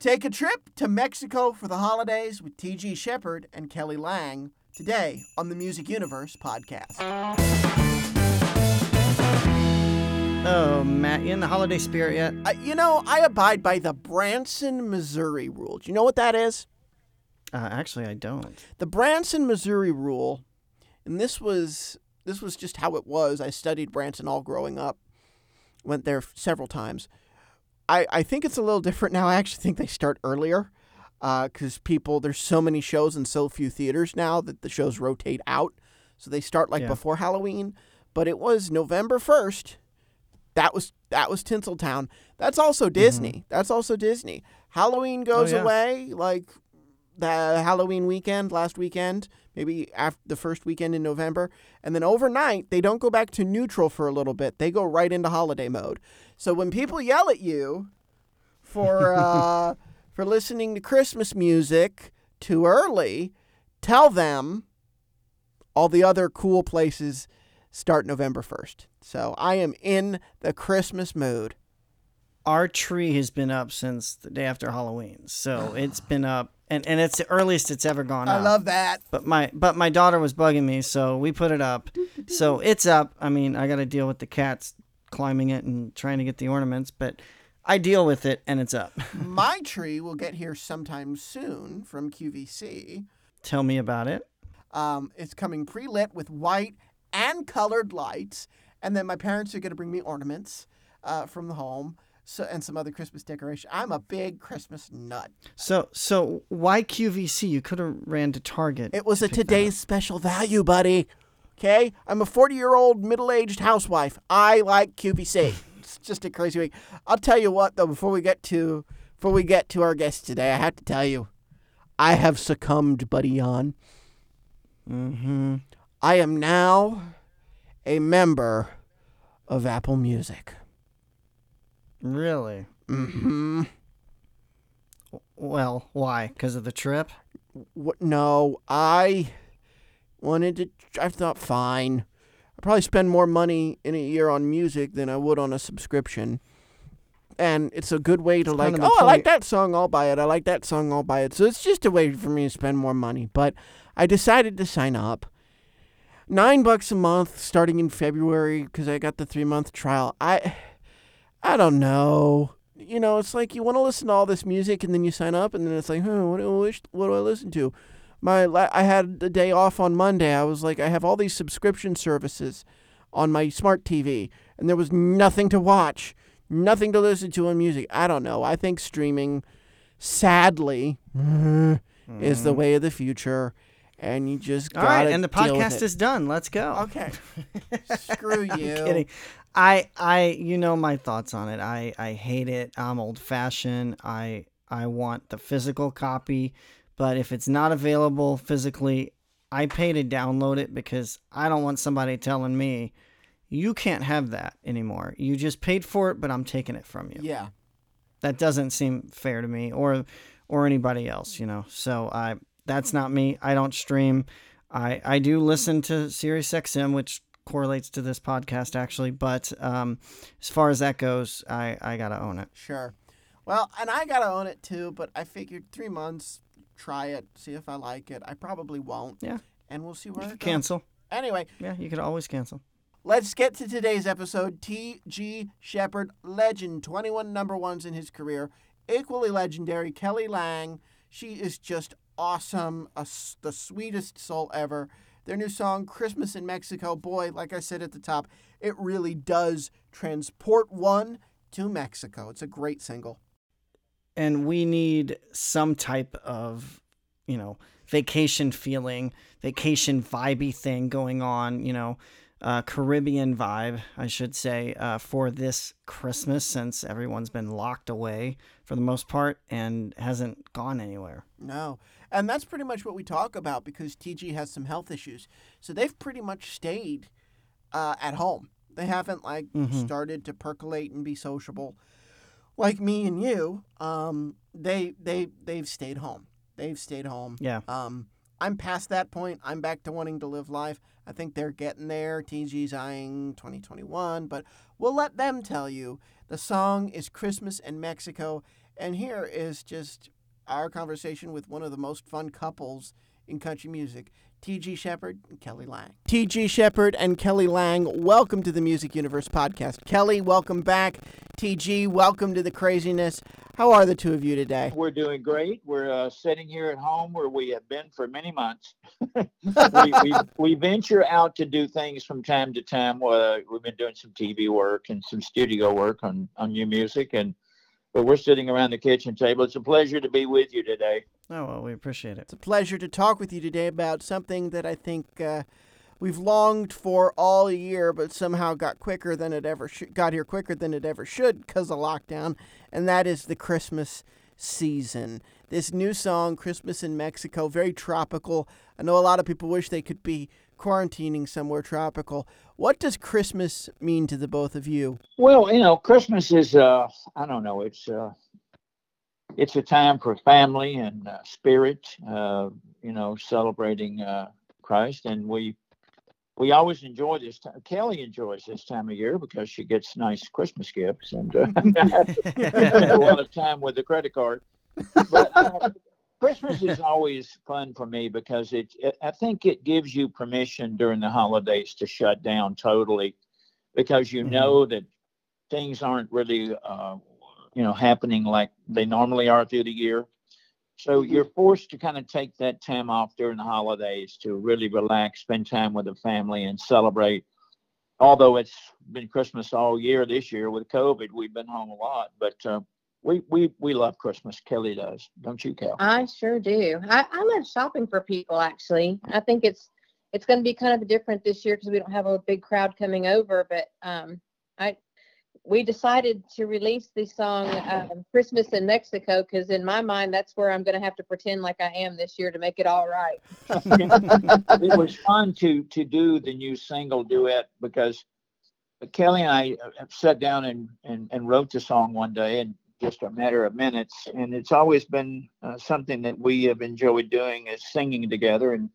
Take a trip to Mexico for the holidays with T.G. Sheppard and Kelly Lang today on the Music Universe podcast. Oh, Matt, you in the holiday spirit yet? Uh, you know, I abide by the Branson, Missouri rule. Do you know what that is? Uh, actually, I don't. The Branson, Missouri rule, and this was this was just how it was. I studied Branson all growing up. Went there several times. I, I think it's a little different now. I actually think they start earlier because uh, people, there's so many shows and so few theaters now that the shows rotate out. So they start like Yeah. before Halloween. But it was November 1st. That was that was Tinseltown. That's also Disney. That's also Disney. Halloween goes yeah. away like the Halloween weekend, last weekend, maybe after the first weekend in November, and then overnight they don't go back to neutral for a little bit. They go right into holiday mode. So when people yell at you for uh, for listening to Christmas music too early, tell them all the other cool places start November first. So I am in the Christmas mood. Our tree has been up since the day after Halloween, so it's been up, and, and it's the earliest it's ever gone I up. love that. But my but my daughter was bugging me, so we put it up. So it's up. I mean, I got to deal with the cats climbing it and trying to get the ornaments, but I deal with it, and it's up. My tree will get here sometime soon from QVC. Tell me about it. Um, it's coming pre-lit with white and colored lights, and then my parents are going to bring me ornaments uh, from the home, so and some other Christmas decoration. I'm a big Christmas nut. So so why QVC? You could have ran to Target. It was a to pick that today's special value, buddy. Okay, I'm a 40-year-old middle-aged housewife. I like QVC. it's just a crazy week. I'll tell you what, though, before we get to before we get to our guest today, I have to tell you, I have succumbed, buddy. On. Mm-hmm. I am now a member of Apple Music. Really? Mm hmm Well, why? Because of the trip? What? No, I wanted to. I thought fine. I probably spend more money in a year on music than I would on a subscription. And it's a good way to It's like, kind of oh, I like that song, I'll buy it. I like that song, I'll buy it. So it's just a way for me to spend more money. But I decided to sign up. Nine bucks a month starting in February because I got the three month trial. I, I don't know. You know, it's like you want to listen to all this music and then you sign up and then it's like, huh, what do I wish? What do I listen to? My la- I had the day off on Monday. I was like, I have all these subscription services on my smart TV, and there was nothing to watch, nothing to listen to on music. I don't know. I think streaming, sadly, mm-hmm. is the mm-hmm. way of the future, and you just All gotta right, and the podcast is done. Let's go. okay. Screw you. kidding. I I you know my thoughts on it. I I hate it. I'm old fashioned. I I want the physical copy, but if it's not available physically, I pay to download it because I don't want somebody telling me you can't have that anymore. You just paid for it, but I'm taking it from you. Yeah. That doesn't seem fair to me or or anybody else, you know. So I that's not me. I don't stream. I I do listen to SiriusXM, which correlates to this podcast actually, but um, as far as that goes, I I gotta own it. Sure. Well, and I gotta own it too, but I figured three months, try it, see if I like it. I probably won't. Yeah. And we'll see where You it goes. cancel. Anyway, Yeah, you could always cancel. let's get to today's episode. T.G. Sheppard, legend, 21 number ones in his career, equally legendary. Kelly Lang, she is just awesome, a the sweetest soul ever. Their new song, Christmas in Mexico, boy, like I said at the top, it really does transport one to Mexico. It's a great single. And we need some type of you know vacation feeling vacation vibey thing going on you know uh, caribbean vibe i should say uh, for this christmas since everyone's been locked away for the most part and hasn't gone anywhere No. And that's pretty much what we talk about because TG has some health issues. So they've pretty much stayed uh, at home. They haven't like Mhm. started to percolate and be sociable like me and you. Um, they they they've stayed home. They've stayed home. yeah Um, I'm past that point. I'm back to wanting to live life. I think they're getting there. TG's eyeing 2021, but we'll let them tell you. The song is Christmas in Mexico, And here is just our conversation with one of the most fun couples in country music. T.G. Sheppard and Kelly Lang. T.G. Sheppard and Kelly Lang, welcome to the Music Universe podcast. Kelly, welcome back. T.G., welcome to the craziness. How are the two of you today? We're doing great. We're uh, sitting here at home where we have been for many months. we, we, we, venture out to do things from time to time. Uh, we've been doing some TV work and some studio work on, on new music, and but we're sitting around the kitchen table. It's a pleasure to be with you today. Oh, well, we appreciate it. It's a pleasure to talk with you today about something that I think uh, we've longed for all year, but somehow got quicker than it ever sh- got here quicker than it ever should because of lockdown, and that is the Christmas season. This new song, Christmas in Mexico, very tropical. I know a lot of people wish they could be quarantining somewhere tropical. What does Christmas mean to the both of you? Well, you know, Christmas is uh I don't know, it's uh it's a time for family and uh, spirit, uh, you know, celebrating uh, Christ and we we always enjoy this time. Kelly enjoys this time of year because she gets nice Christmas gifts and uh, a lot of time with the credit card. But uh, Christmas is always fun for me because it, it, I think it gives you permission during the holidays to shut down totally because you mm-hmm. know that things aren't really uh, you know happening like they normally are through the year. So mm-hmm. you're forced to kind of take that time off during the holidays to really relax, spend time with the family, and celebrate. Although it's been Christmas all year this year with COVID, we've been home a lot, but uh, we we we love Christmas. Kelly does, don't you, Kel? I sure do. I, I love shopping for people. Actually, I think it's it's going to be kind of different this year because we don't have a big crowd coming over. But um, I we decided to release the song um, "Christmas in Mexico" because in my mind that's where I'm going to have to pretend like I am this year to make it all right. it was fun to to do the new single duet because Kelly and I uh, sat down and, and, and wrote the song one day and just a matter of minutes. And it's always been uh, something that we have enjoyed doing is singing together. And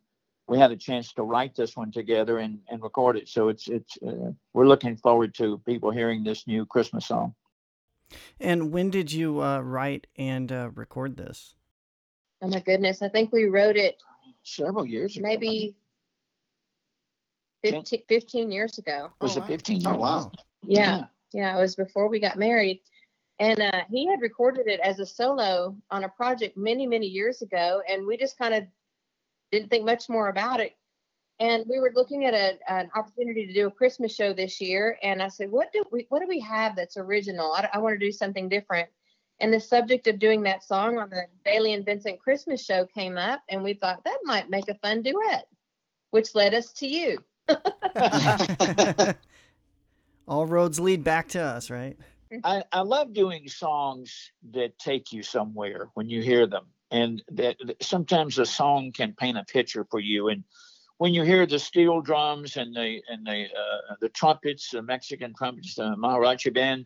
we had a chance to write this one together and, and record it. So it's it's uh, we're looking forward to people hearing this new Christmas song. And when did you uh, write and uh, record this? Oh my goodness! I think we wrote it several years ago. Maybe 15, 15 years ago. Was oh, it 15 years? Oh, wow. Yeah. yeah. Yeah. It was before we got married and uh, he had recorded it as a solo on a project many many years ago and we just kind of didn't think much more about it. And we were looking at a, an opportunity to do a christmas show this year and i said what do we what do we have that's original? I, I want to do something different. And the subject of doing that song on the bailey and vincent christmas show came up and we thought that might make a fun duet which led us to you. All roads lead back to us right I, I love doing songs that take you somewhere when you hear them. And that, that sometimes a song can paint a picture for you. And when you hear the steel drums and the and the uh, the trumpets, the Mexican trumpets, the mariachi band,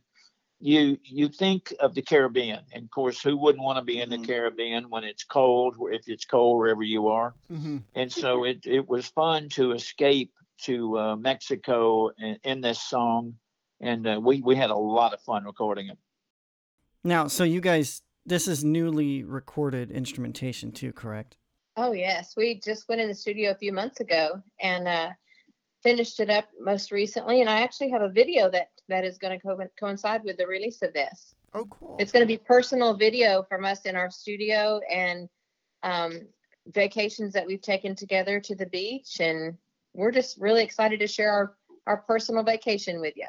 you you think of the Caribbean. And of course, who wouldn't want to be in the mm-hmm. Caribbean when it's cold, if it's cold wherever you are? Mm-hmm. And so it it was fun to escape to uh, Mexico in, in this song and uh, we we had a lot of fun recording it. Now, so you guys, this is newly recorded instrumentation too, correct? Oh yes, we just went in the studio a few months ago and uh, finished it up most recently, and I actually have a video that that is going to co- coincide with the release of this. Oh, cool! It's going to be personal video from us in our studio and um, vacations that we've taken together to the beach, and we're just really excited to share our our personal vacation with you.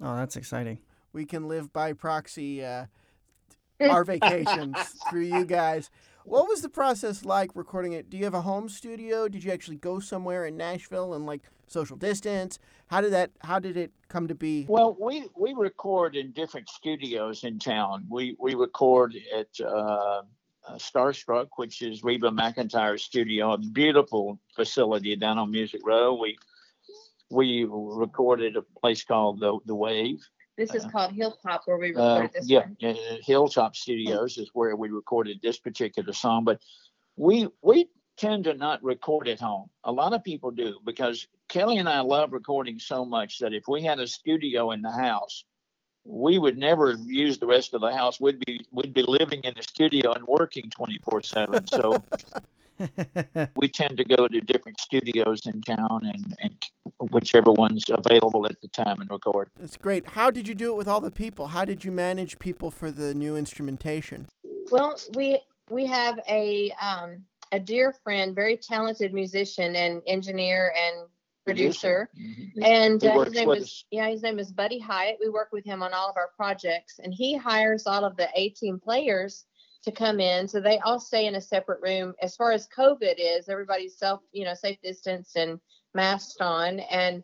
Oh, that's exciting. We can live by proxy uh, our vacations through you guys. What was the process like recording it? Do you have a home studio? Did you actually go somewhere in Nashville and like social distance? How did that? How did it come to be? Well, we we record in different studios in town. We we record at uh, Starstruck, which is Reba McEntire's studio, a beautiful facility down on Music Row. We we recorded a place called the the Wave. This is uh, called Hilltop, where we uh, recorded this yeah, one. Yeah, Hilltop Studios is where we recorded this particular song. But we we tend to not record at home. A lot of people do because Kelly and I love recording so much that if we had a studio in the house, we would never use the rest of the house. We'd be we'd be living in the studio and working twenty four seven. So we tend to go to different studios in town and, and whichever one's available at the time and record. That's great. How did you do it with all the people? How did you manage people for the new instrumentation? Well, we we have a um, a dear friend, very talented musician and engineer and producer, Mhm. and uh, his name is us. yeah, his name is Buddy Hyatt. We work with him on all of our projects, and he hires all of the A team players to come in, so they all stay in a separate room. As far as COVID is, everybody's self, you know, safe distance and masked on, and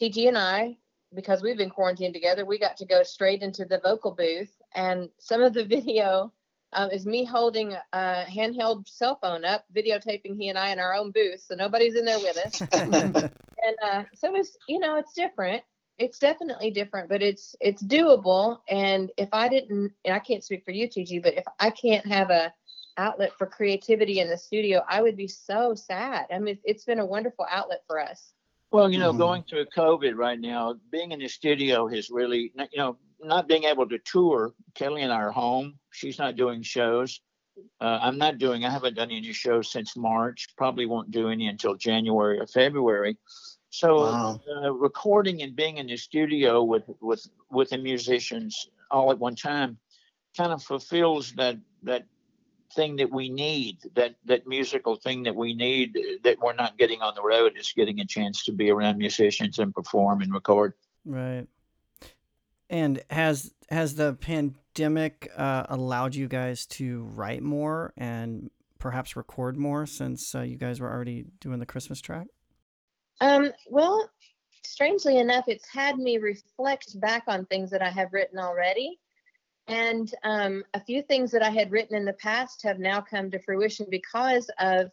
TG and I, because we've been quarantined together, we got to go straight into the vocal booth, and some of the video um, is me holding a handheld cell phone up, videotaping he and I in our own booth, so nobody's in there with us. and uh, so it's you know it's different. It's definitely different, but it's it's doable. And if I didn't, and I can't speak for you, TG, but if I can't have a outlet for creativity in the studio, I would be so sad. I mean, it's been a wonderful outlet for us. Well, you know, Mhm. going through COVID right now, being in the studio has really, you know, not being able to tour. Kelly and I are home. She's not doing shows. Uh, I'm not doing. I haven't done any shows since March. Probably won't do any until January or February. So Wow. uh, recording and being in the studio with with with the musicians all at one time kind of fulfills that that thing that we need that that musical thing that we need uh, that we're not getting on the road is getting a chance to be around musicians and perform and record Right. And has has the pandemic uh, allowed you guys to write more and perhaps record more since uh, you guys were already doing the Christmas track? Um, well, strangely enough, it's had me reflect back on things that I have written already. And um, a few things that I had written in the past have now come to fruition because of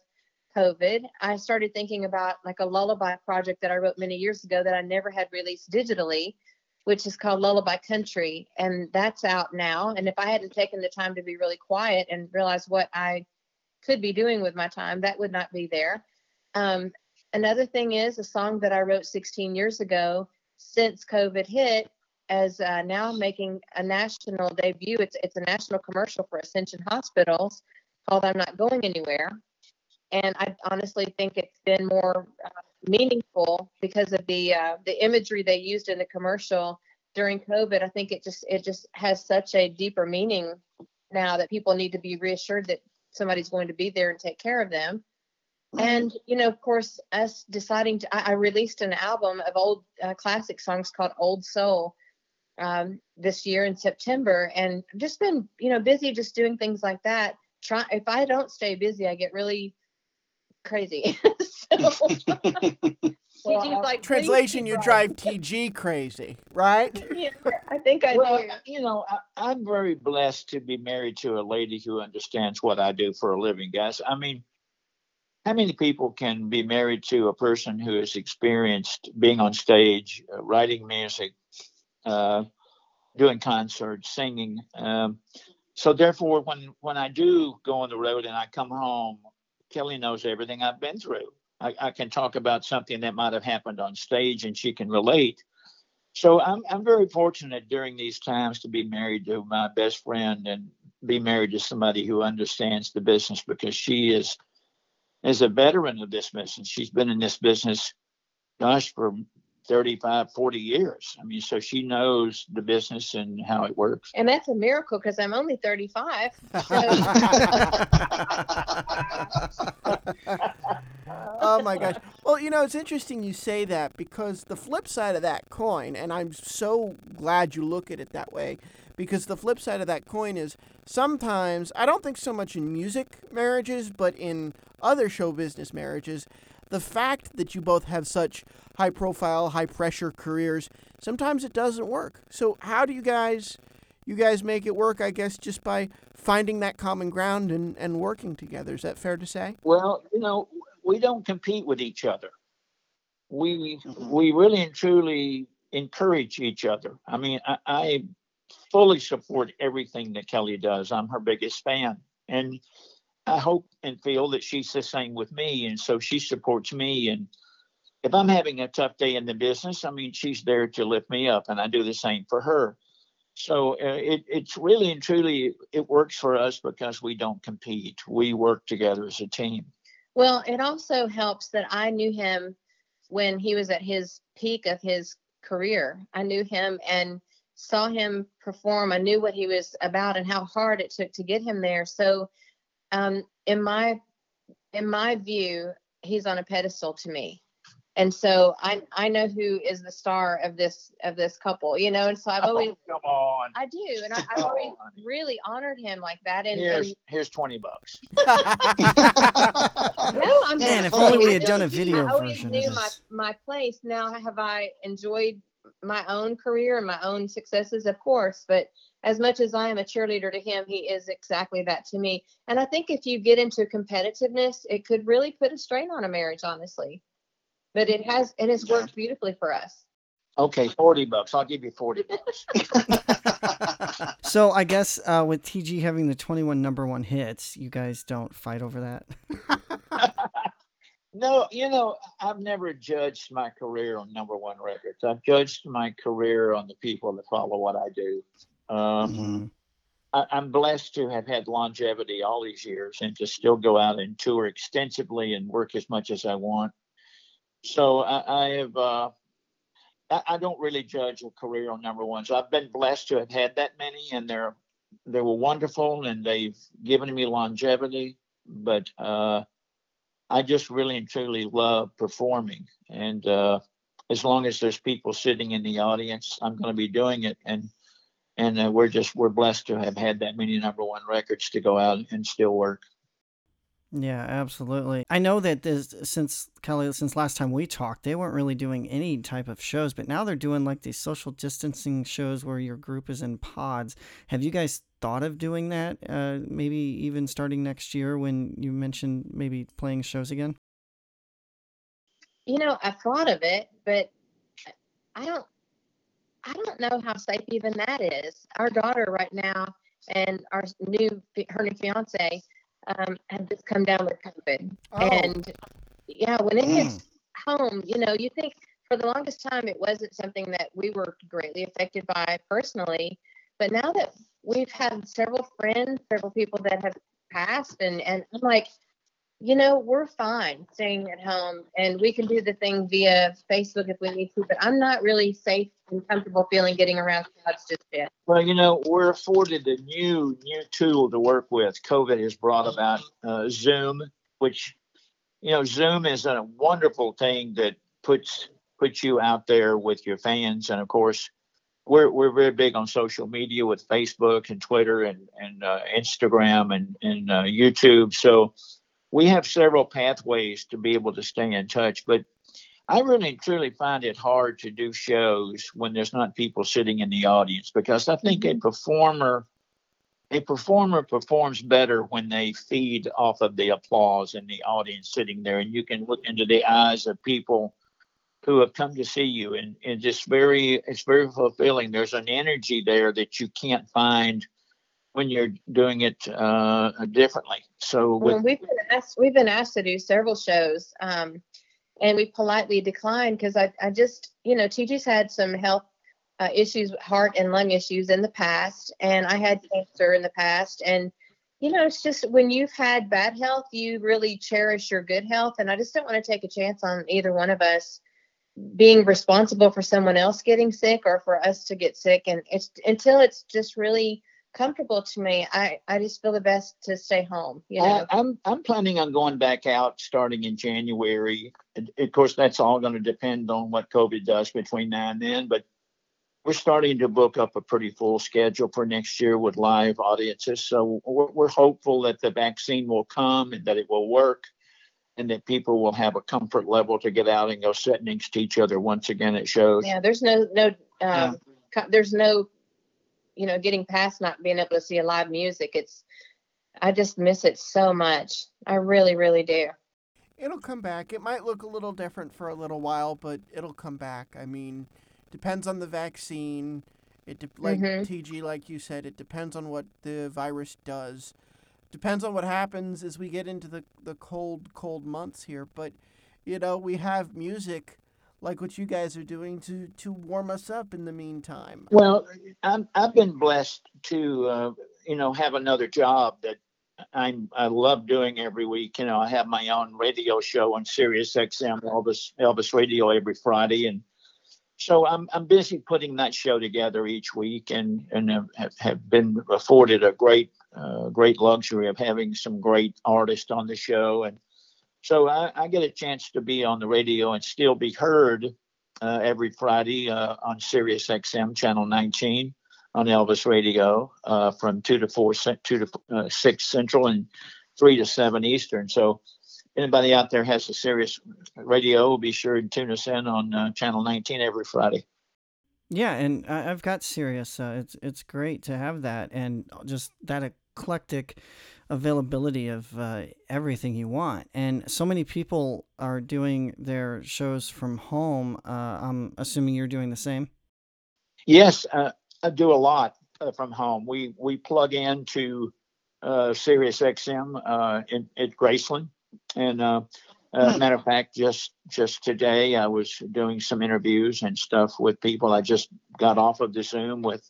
COVID. I started thinking about like a lullaby project that I wrote many years ago that I never had released digitally, which is called Lullaby Country. And that's out now. And if I hadn't taken the time to be really quiet and realize what I could be doing with my time, that would not be there. Um, another thing is a song that I wrote 16 years ago since COVID hit as uh, now making a national debut. It's it's a national commercial for Ascension Hospitals called "I'm Not Going Anywhere," and I honestly think it's been more uh, meaningful because of the uh, the imagery they used in the commercial during COVID. I think it just it just has such a deeper meaning now that people need to be reassured that somebody's going to be there and take care of them and you know of course us deciding to i, I released an album of old uh, classic songs called old soul um, this year in september. And i've just been you know busy just doing things like that. Try if i don't stay busy i get really crazy. So Well, TG's like, Translation: You writing." drive TG crazy, right? yeah, i think i well do. you know I, i'm very blessed to be married to a lady who understands what i do for a living guys. I mean how many people can be married to a person who has experienced being on stage uh, writing music uh, doing concerts singing? Um, so therefore when when i do go on the road and i come home kelly knows everything i've been through. I, I can talk about something that might have happened on stage and she can relate. So I'm I'm very fortunate during these times to be married to my best friend and be married to somebody who understands the business because she is is a veteran of this business. She's been in this business, gosh, for 35, 40 years. I mean, so she knows the business and how it works. and that's a miracle because i'm only 35 oh my gosh. Well, you know, it's interesting you say that because the flip side of that coin, and I'm so glad you look at it that way, because the flip side of that coin is sometimes, I don't think so much in music marriages, but in other show business marriages, the fact that you both have such high profile, high pressure careers, sometimes it doesn't work. So, how do you guys. You guys make it work, I guess, just by finding that common ground and, and working together. Is that fair to say? Well, you know, we don't compete with each other. We we really and truly encourage each other. I mean, I, I fully support everything that Kelly does. I'm her biggest fan, and I hope and feel that she's the same with me. And so she supports me. And if I'm having a tough day in the business, I mean, she's there to lift me up, and I do the same for her. So uh, it, it's really and truly it works for us because we don't compete. We work together as a team. Well, it also helps that I knew him when he was at his peak of his career. I knew him and saw him perform. I knew what he was about and how hard it took to get him there. So, um, in my in my view, he's on a pedestal to me and so I I know who is the star of this of this couple, you know, and so I've always oh, come on. I do, and I, have always really honored him like that. And here's and, here's twenty bucks. no, I'm Man, if only we had done a video I always version. knew of my my place. Now have I enjoyed my own career and my own successes, of course, but as much as I am a cheerleader to him, he is exactly that to me. And I think if you get into competitiveness, it could really put a strain on a marriage, honestly but it has it has worked beautifully for us. Okay, forty bucks. I'll give you forty bucks. so I guess uh, with TG having the 21 number one hits, you guys don't fight over that. no, you know, I've never judged my career on number one records. I've judged my career on the people that follow what I do. Um, Mhm. I, I'm blessed to have had longevity all these years and to still go out and tour extensively and work as much as I want. So I, I have. Uh, I, I don't really judge a career on number ones. I've been blessed to have had that many, and they're they were wonderful, and they've given me longevity. But uh, I just really and truly love performing, and uh, as long as there's people sitting in the audience, I'm going to be doing it. And and uh, we're just we're blessed to have had that many number one records to go out and still work. Yeah, absolutely. I know that this, since Kelly, since last time we talked, they weren't really doing any type of shows, but now they're doing like these social distancing shows where your group is in pods. Have you guys thought of doing that? Uh, maybe even starting next year when you mentioned maybe playing shows again. You know, I thought of it, but I don't. I don't know how safe even that is. Our daughter right now and our new her new fiance um, had just come down with COVID, Oh. and yeah, when it Mm. hits home, you know, you think for the longest time it wasn't something that we were greatly affected by personally, but now that we've had several friends, several people that have passed, and and I'm like, you know, we're fine staying at home, and we can do the thing via Facebook if we need to, but I'm not really safe and comfortable feeling getting around crowds just yet. Well, you know, we're afforded a new new tool to work with. COVID has brought about uh, Zoom, which you know, Zoom is a wonderful thing that puts puts you out there with your fans, and of course, we're we're very big on social media with Facebook and Twitter and and uh, Instagram and and uh, YouTube. So we have several pathways to be able to stay in touch, but I really truly find it hard to do shows when there's not people sitting in the audience because I think a performer a performer performs better when they feed off of the applause and the audience sitting there and you can look into the eyes of people who have come to see you and, and just very it's very fulfilling. There's an energy there that you can't find when you're doing it uh, differently. So with Well, we've been asked we've been asked to do several shows, um, and we politely declined because I, I just you know TG's had some health uh, issues, heart and lung issues in the past, and I had cancer in the past, and you know it's just when you've had bad health, you really cherish your good health, and I just don't want to take a chance on either one of us being responsible for someone else getting sick or for us to get sick, and it's until it's just really comfortable to me. I I just feel the best to stay home. You know. I, I'm I'm planning on going back out starting in January. Of course, that's all going to depend on what COVID does between now and then. But we're starting to book up a pretty full schedule for next year with live audiences. So we're, we're hopeful that the vaccine will come and that it will work, and that people will have a comfort level to get out and go sit next to each other once again at shows. Yeah, there's no no um, Yeah. there's no you know getting past not being able to see a live music. It's I just miss it so much. I really really do. It'll come back. It might look a little different for a little while, but it'll come back. I mean, depends on the vaccine. It de- like Mhm. TG, like you said, it depends on what the virus does. Depends on what happens as we get into the the cold, cold months here. But you know, we have music like what you guys are doing to to warm us up in the meantime? Well, I'm, I've been blessed to, uh, you know, have another job that I'm I love doing every week. You know, I have my own radio show on Sirius XM Elvis Elvis Radio every Friday, and so I'm I'm busy putting that show together each week, and and have, have been afforded a great uh, great luxury of having some great artists on the show, and so I, I get a chance to be on the radio and still be heard uh, every Friday uh, on Sirius XM channel 19 on Elvis Radio uh, from two to four, two to uh, six Central and three to seven Eastern. So anybody out there has a Sirius Radio, be sure to tune us in on channel 19 every Friday. Yeah, and I've got Sirius. Uh, it's it's great to have that, and just that eclectic availability of uh, everything you want. And so many people are doing their shows from home. Uh, I'm assuming you're doing the same. Yes, uh, I do a lot uh, from home. We we plug into uh, Sirius XM uh, in, at Graceland, and uh, uh, matter of fact, just just today I was doing some interviews and stuff with people. I just got off of the Zoom with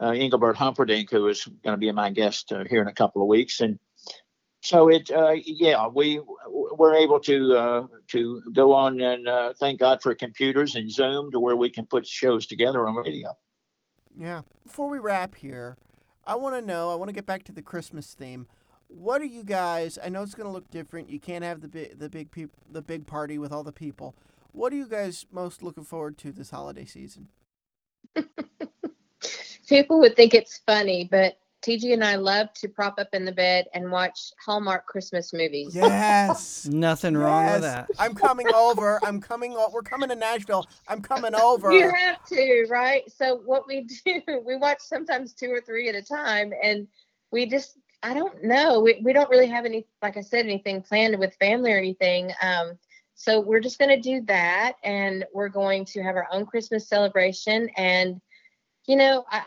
uh, Engelbert Humperdinck, who is going to be my guest uh, here in a couple of weeks, and so it uh, yeah we we're able to uh, to go on and uh, thank God for computers and Zoom to where we can put shows together on radio. Yeah. Before we wrap here, I want to know. I want to get back to the Christmas theme. What are you guys? I know it's going to look different. You can't have the big, the big peop, the big party with all the people. What are you guys most looking forward to this holiday season? People would think it's funny, but TG and I love to prop up in the bed and watch Hallmark Christmas movies. Yes. Nothing wrong with that. I'm coming over. I'm coming. O- we're coming to Nashville. I'm coming over. You have to, right? So what we do, we watch sometimes two or three at a time, and we just, I don't know, we, we don't really have any, like I said, anything planned with family or anything. Um, so we're just going to do that, and we're going to have our own Christmas celebration. And you know, I,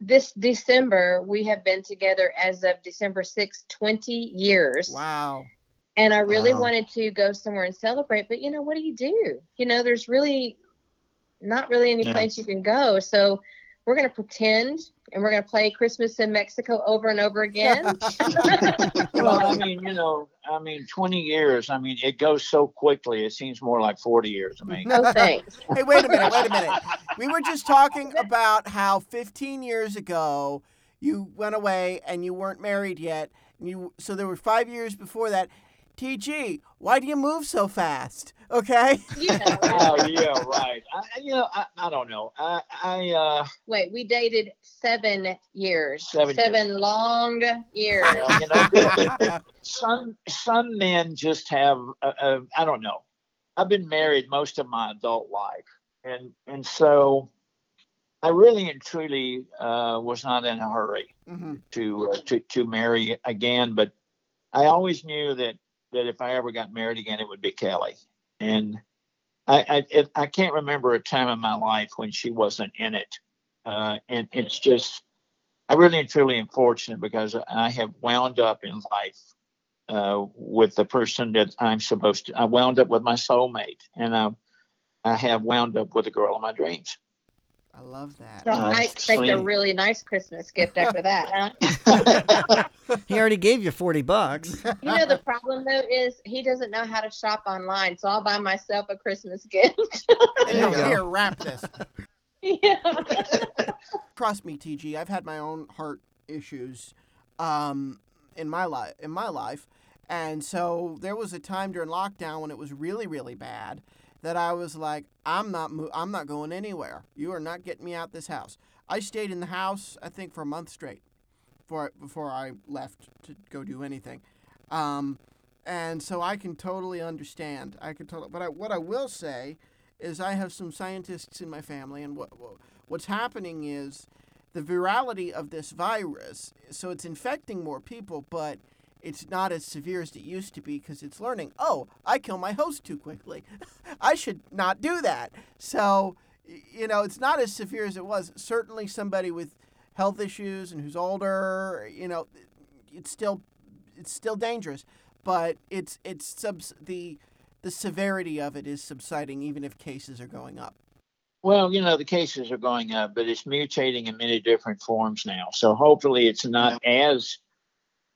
this December we have been together as of December sixth, 20 years. Wow. And I really Wow. wanted to go somewhere and celebrate, but you know, what do you do? You know, there's really not really any Yeah. place you can go. So we're going to pretend and we're going to play Christmas in Mexico over and over again. Well, I mean, you know, I mean, 20 years, I mean, it goes so quickly. It seems more like 40 years to me. no oh, thanks. Hey, wait a minute. Wait a minute. We were just talking about how 15 years ago you went away and you weren't married yet. And you so there were five years before that. TG, why do you move so fast? Okay. You know, Oh, yeah, right. I, you know, I, I don't know. I, I, uh, wait, we dated seven years, Seven years. long years. well, you know, some, some men just have, uh, uh, I don't know. I've been married most of my adult life. And, and so I really and truly, uh, was not in a hurry. hmm to uh, to to marry again, but I always knew that that if I ever got married again, it would be Kelly. And I I, I can't remember a time in my life when she wasn't in it. Uh, and it's just I really and truly am fortunate because I have wound up in life uh, with the person that I'm supposed to. I wound up with my soulmate, and I I have wound up with the girl of my dreams. I love that. So I expect a really nice Christmas gift after that, huh? He already gave you 40 bucks. You know the problem though is he doesn't know how to shop online, so I'll buy myself a Christmas gift. Here, you go. here, wrap this. yeah. Trust me, TG. I've had my own heart issues, um, in my life. In my life, and so there was a time during lockdown when it was really, really bad that I was like, I'm not, mo- I'm not going anywhere. You are not getting me out this house. I stayed in the house, I think, for a month straight, before before I left to go do anything. Um, and so I can totally understand. I can totally, but I, what I will say is I have some scientists in my family, and what what- what's happening is the virality of this virus. So it's infecting more people, but it's not as severe as it used to be because it's learning. Oh, I kill my host too quickly. I should not do that. So you know, it's not as severe as it was. Certainly, somebody with health issues and who's older, you know, it's still it's still dangerous, but it's it's subs the the severity of it is subsiding, even if cases are going up? Well, you know, the cases are going up, but it's mutating in many different forms now. So hopefully it's not as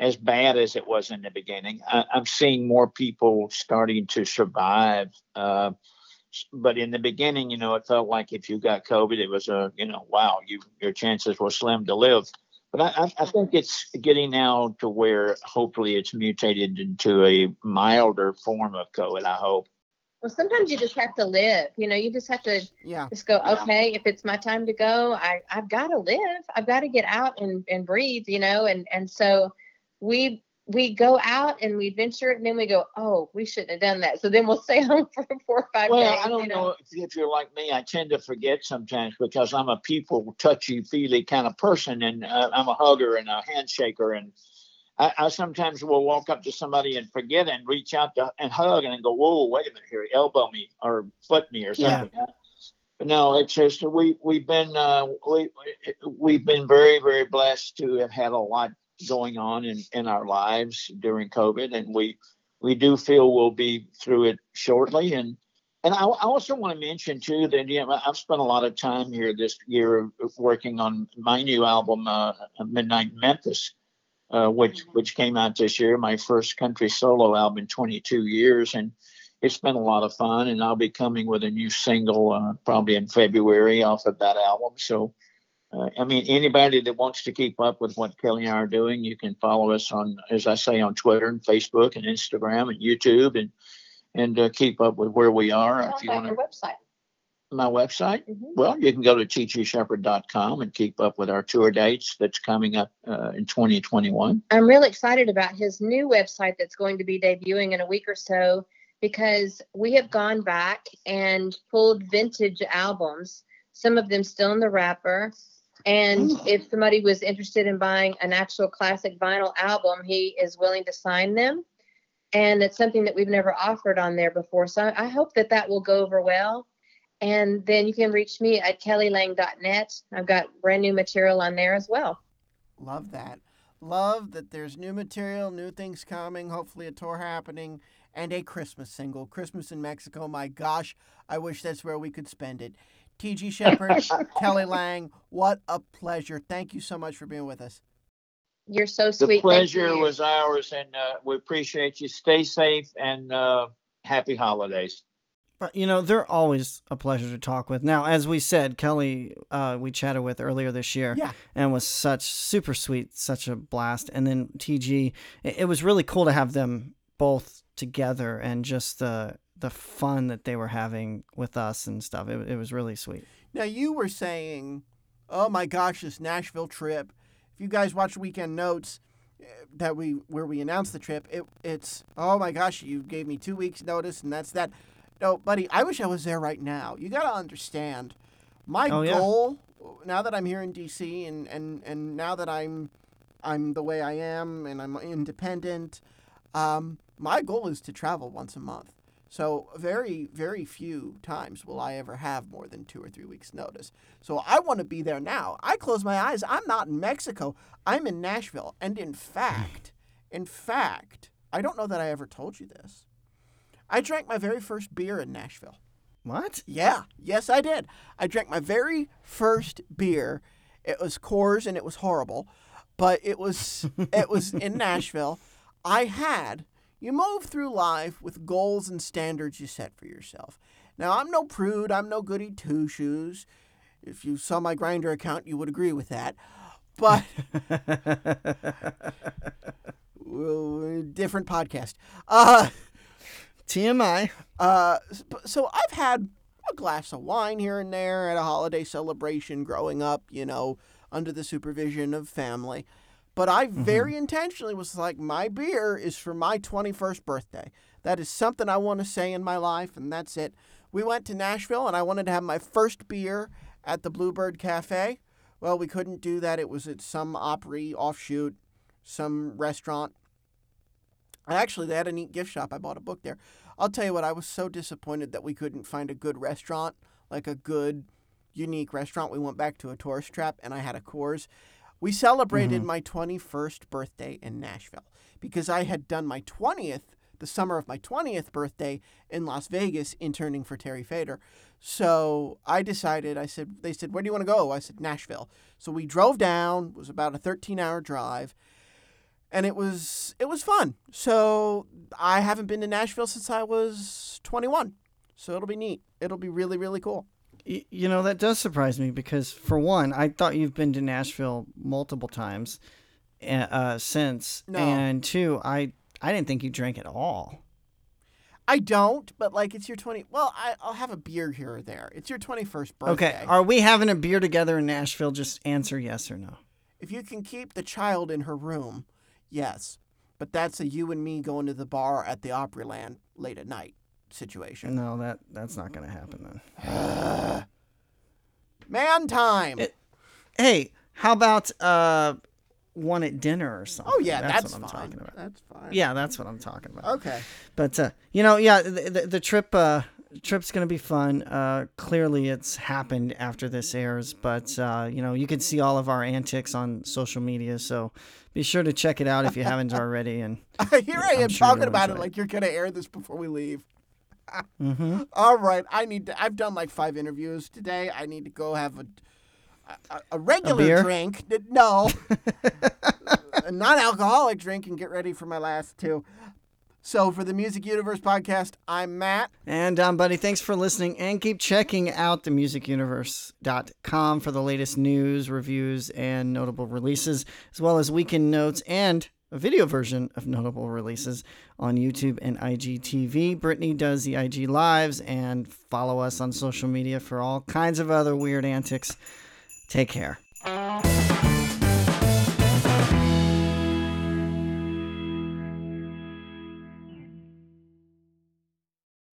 as bad as it was in the beginning. I, am seeing more people starting to survive. Uh, but in the beginning, you know, it felt like if you got COVID, it was a, you know, wow, you your chances were slim to live. But I, I think it's getting now to where hopefully it's mutated into a milder form of COVID. I hope. Well, sometimes you just have to live. You know, you just have to yeah. just go, okay, if it's my time to go, I, I've got to live. I've got to get out and, and breathe, you know, and, and so we we go out and we venture and then we go, oh, we shouldn't have done that. So then we'll stay home for four or five well, days. Well, I don't you know, know if, if, you're like me. I tend to forget sometimes because I'm a people touchy feely kind of person and uh, I'm a hugger and a handshaker. And I, I, sometimes will walk up to somebody and forget and reach out to and hug and go, whoa, wait a minute here, elbow me or foot me or something. Yeah. But no, it's just we we've been uh, we we've been very very blessed to have had a lot going on in, in our lives during COVID, and we we do feel we'll be through it shortly. And and I, I also want to mention too that you know, I've spent a lot of time here this year working on my new album, uh, Midnight Memphis, uh, which which came out this year, my first country solo album in 22 years, and it's been a lot of fun. And I'll be coming with a new single uh, probably in February off of that album. So uh, I mean, anybody that wants to keep up with what Kelly and I are doing, you can follow us on, as I say, on Twitter and Facebook and Instagram and YouTube, and and uh, keep up with where we are. If you want your website. My website? Mm-hmm. Well, you can go to tgsheppard.com and keep up with our tour dates that's coming up uh, in 2021. I'm really excited about his new website that's going to be debuting in a week or so because we have gone back and pulled vintage albums, some of them still in the wrapper, and if somebody was interested in buying an actual classic vinyl album, he is willing to sign them. And it's something that we've never offered on there before. So I hope that that will go over well. And then you can reach me at kellylang.net. I've got brand new material on there as well. Love that. Love that there's new material, new things coming, hopefully a tour happening, and a Christmas single. Christmas in Mexico. My gosh, I wish that's where we could spend it. T.G. Sheppard, Kelly Lang, what a pleasure. Thank you so much for being with us. You're so sweet. The pleasure was ours, and uh, we appreciate you. Stay safe and uh, happy holidays. But you know, they're always a pleasure to talk with. Now, as we said, Kelly, uh, we chatted with earlier this year, yeah. and was such super sweet, such a blast. And then TG, it, it was really cool to have them both together and just the the fun that they were having with us and stuff. It, it was really sweet. Now you were saying, "Oh my gosh, this Nashville trip." If you guys watch Weekend Notes eh, that we where we announced the trip, it it's oh my gosh, you gave me two weeks notice and that's that. No, buddy, I wish I was there right now. You got to understand, my oh, yeah. goal now that I'm here in DC and and and now that I'm I'm the way I am and I'm independent. Um, my goal is to travel once a month. So very, very few times will I ever have more than two or three weeks notice. So I want to be there now. I close my eyes. I'm not in Mexico. I'm in Nashville. And in fact, in fact, I don't know that I ever told you this. I drank my very first beer in Nashville. What? Yeah. Yes, I did. I drank my very first beer. It was Coors and it was horrible, but it was it was in Nashville. I had you move through life with goals and standards you set for yourself. Now, I'm no prude, I'm no goody two shoes. If you saw my Grindr account, you would agree with that. But, well, different podcast. Uh, TMI. Uh, so I've had a glass of wine here and there at a holiday celebration growing up, you know, under the supervision of family. But I mm-hmm. very intentionally was like, my beer is for my 21st birthday. That is something I want to say in my life, and that's it. We went to Nashville, and I wanted to have my first beer at the Bluebird Cafe. Well, we couldn't do that. It was at some Opry offshoot, some restaurant. Actually, they had a neat gift shop. I bought a book there. I'll tell you what, I was so disappointed that we couldn't find a good restaurant, like a good, unique restaurant. We went back to a tourist trap, and I had a Coors. We celebrated mm-hmm. my 21st birthday in Nashville because I had done my 20th the summer of my 20th birthday in Las Vegas interning for Terry Fator. So I decided, I said, they said, where do you want to go? I said, Nashville. So we drove down, it was about a 13 hour drive. And it was it was fun. So I haven't been to Nashville since I was 21. So it'll be neat. It'll be really really cool. Y- You know, that does surprise me because, for one, I thought you've been to Nashville multiple times uh, uh, since. No. And two, I, I didn't think you drank at all. I don't, but like it's your 20. Well, I, I'll have a beer here or there. It's your 21st birthday. Okay. Are we having a beer together in Nashville? Just answer yes or no. if you can keep the child in her room, yes. But that's a you and me going to the bar at the Opryland late at night situation. No, that that's not going to happen then. Man time. It- Hey, how about uh, one at dinner or something? oh yeah, that's, what I'm fine. talking about. That's fine. Yeah, that's what I'm talking about. Okay. But uh, you know, yeah, the, the, the trip uh, trip's gonna be fun. Uh, clearly, it's happened after this airs, but uh, you know, you can see all of our antics on social media. So be sure to check it out if you haven't already. And Here I I'm sure talking about it it. like you're gonna air this before we leave. Mhm. All right, I need to. I've done like five interviews today. I need to go have a a, a regular beer? drink. No, a non-alcoholic drink, and get ready for my last two. So for the Music Universe podcast, I'm Matt. and um, buddy, thanks for listening, and keep checking out the themusicuniverse.com for the latest news, reviews, and notable releases, as well as weekend notes and a video version of notable releases on YouTube and IGTV. Brittany does the IG lives, and follow us on social media for all kinds of other weird antics. Take care.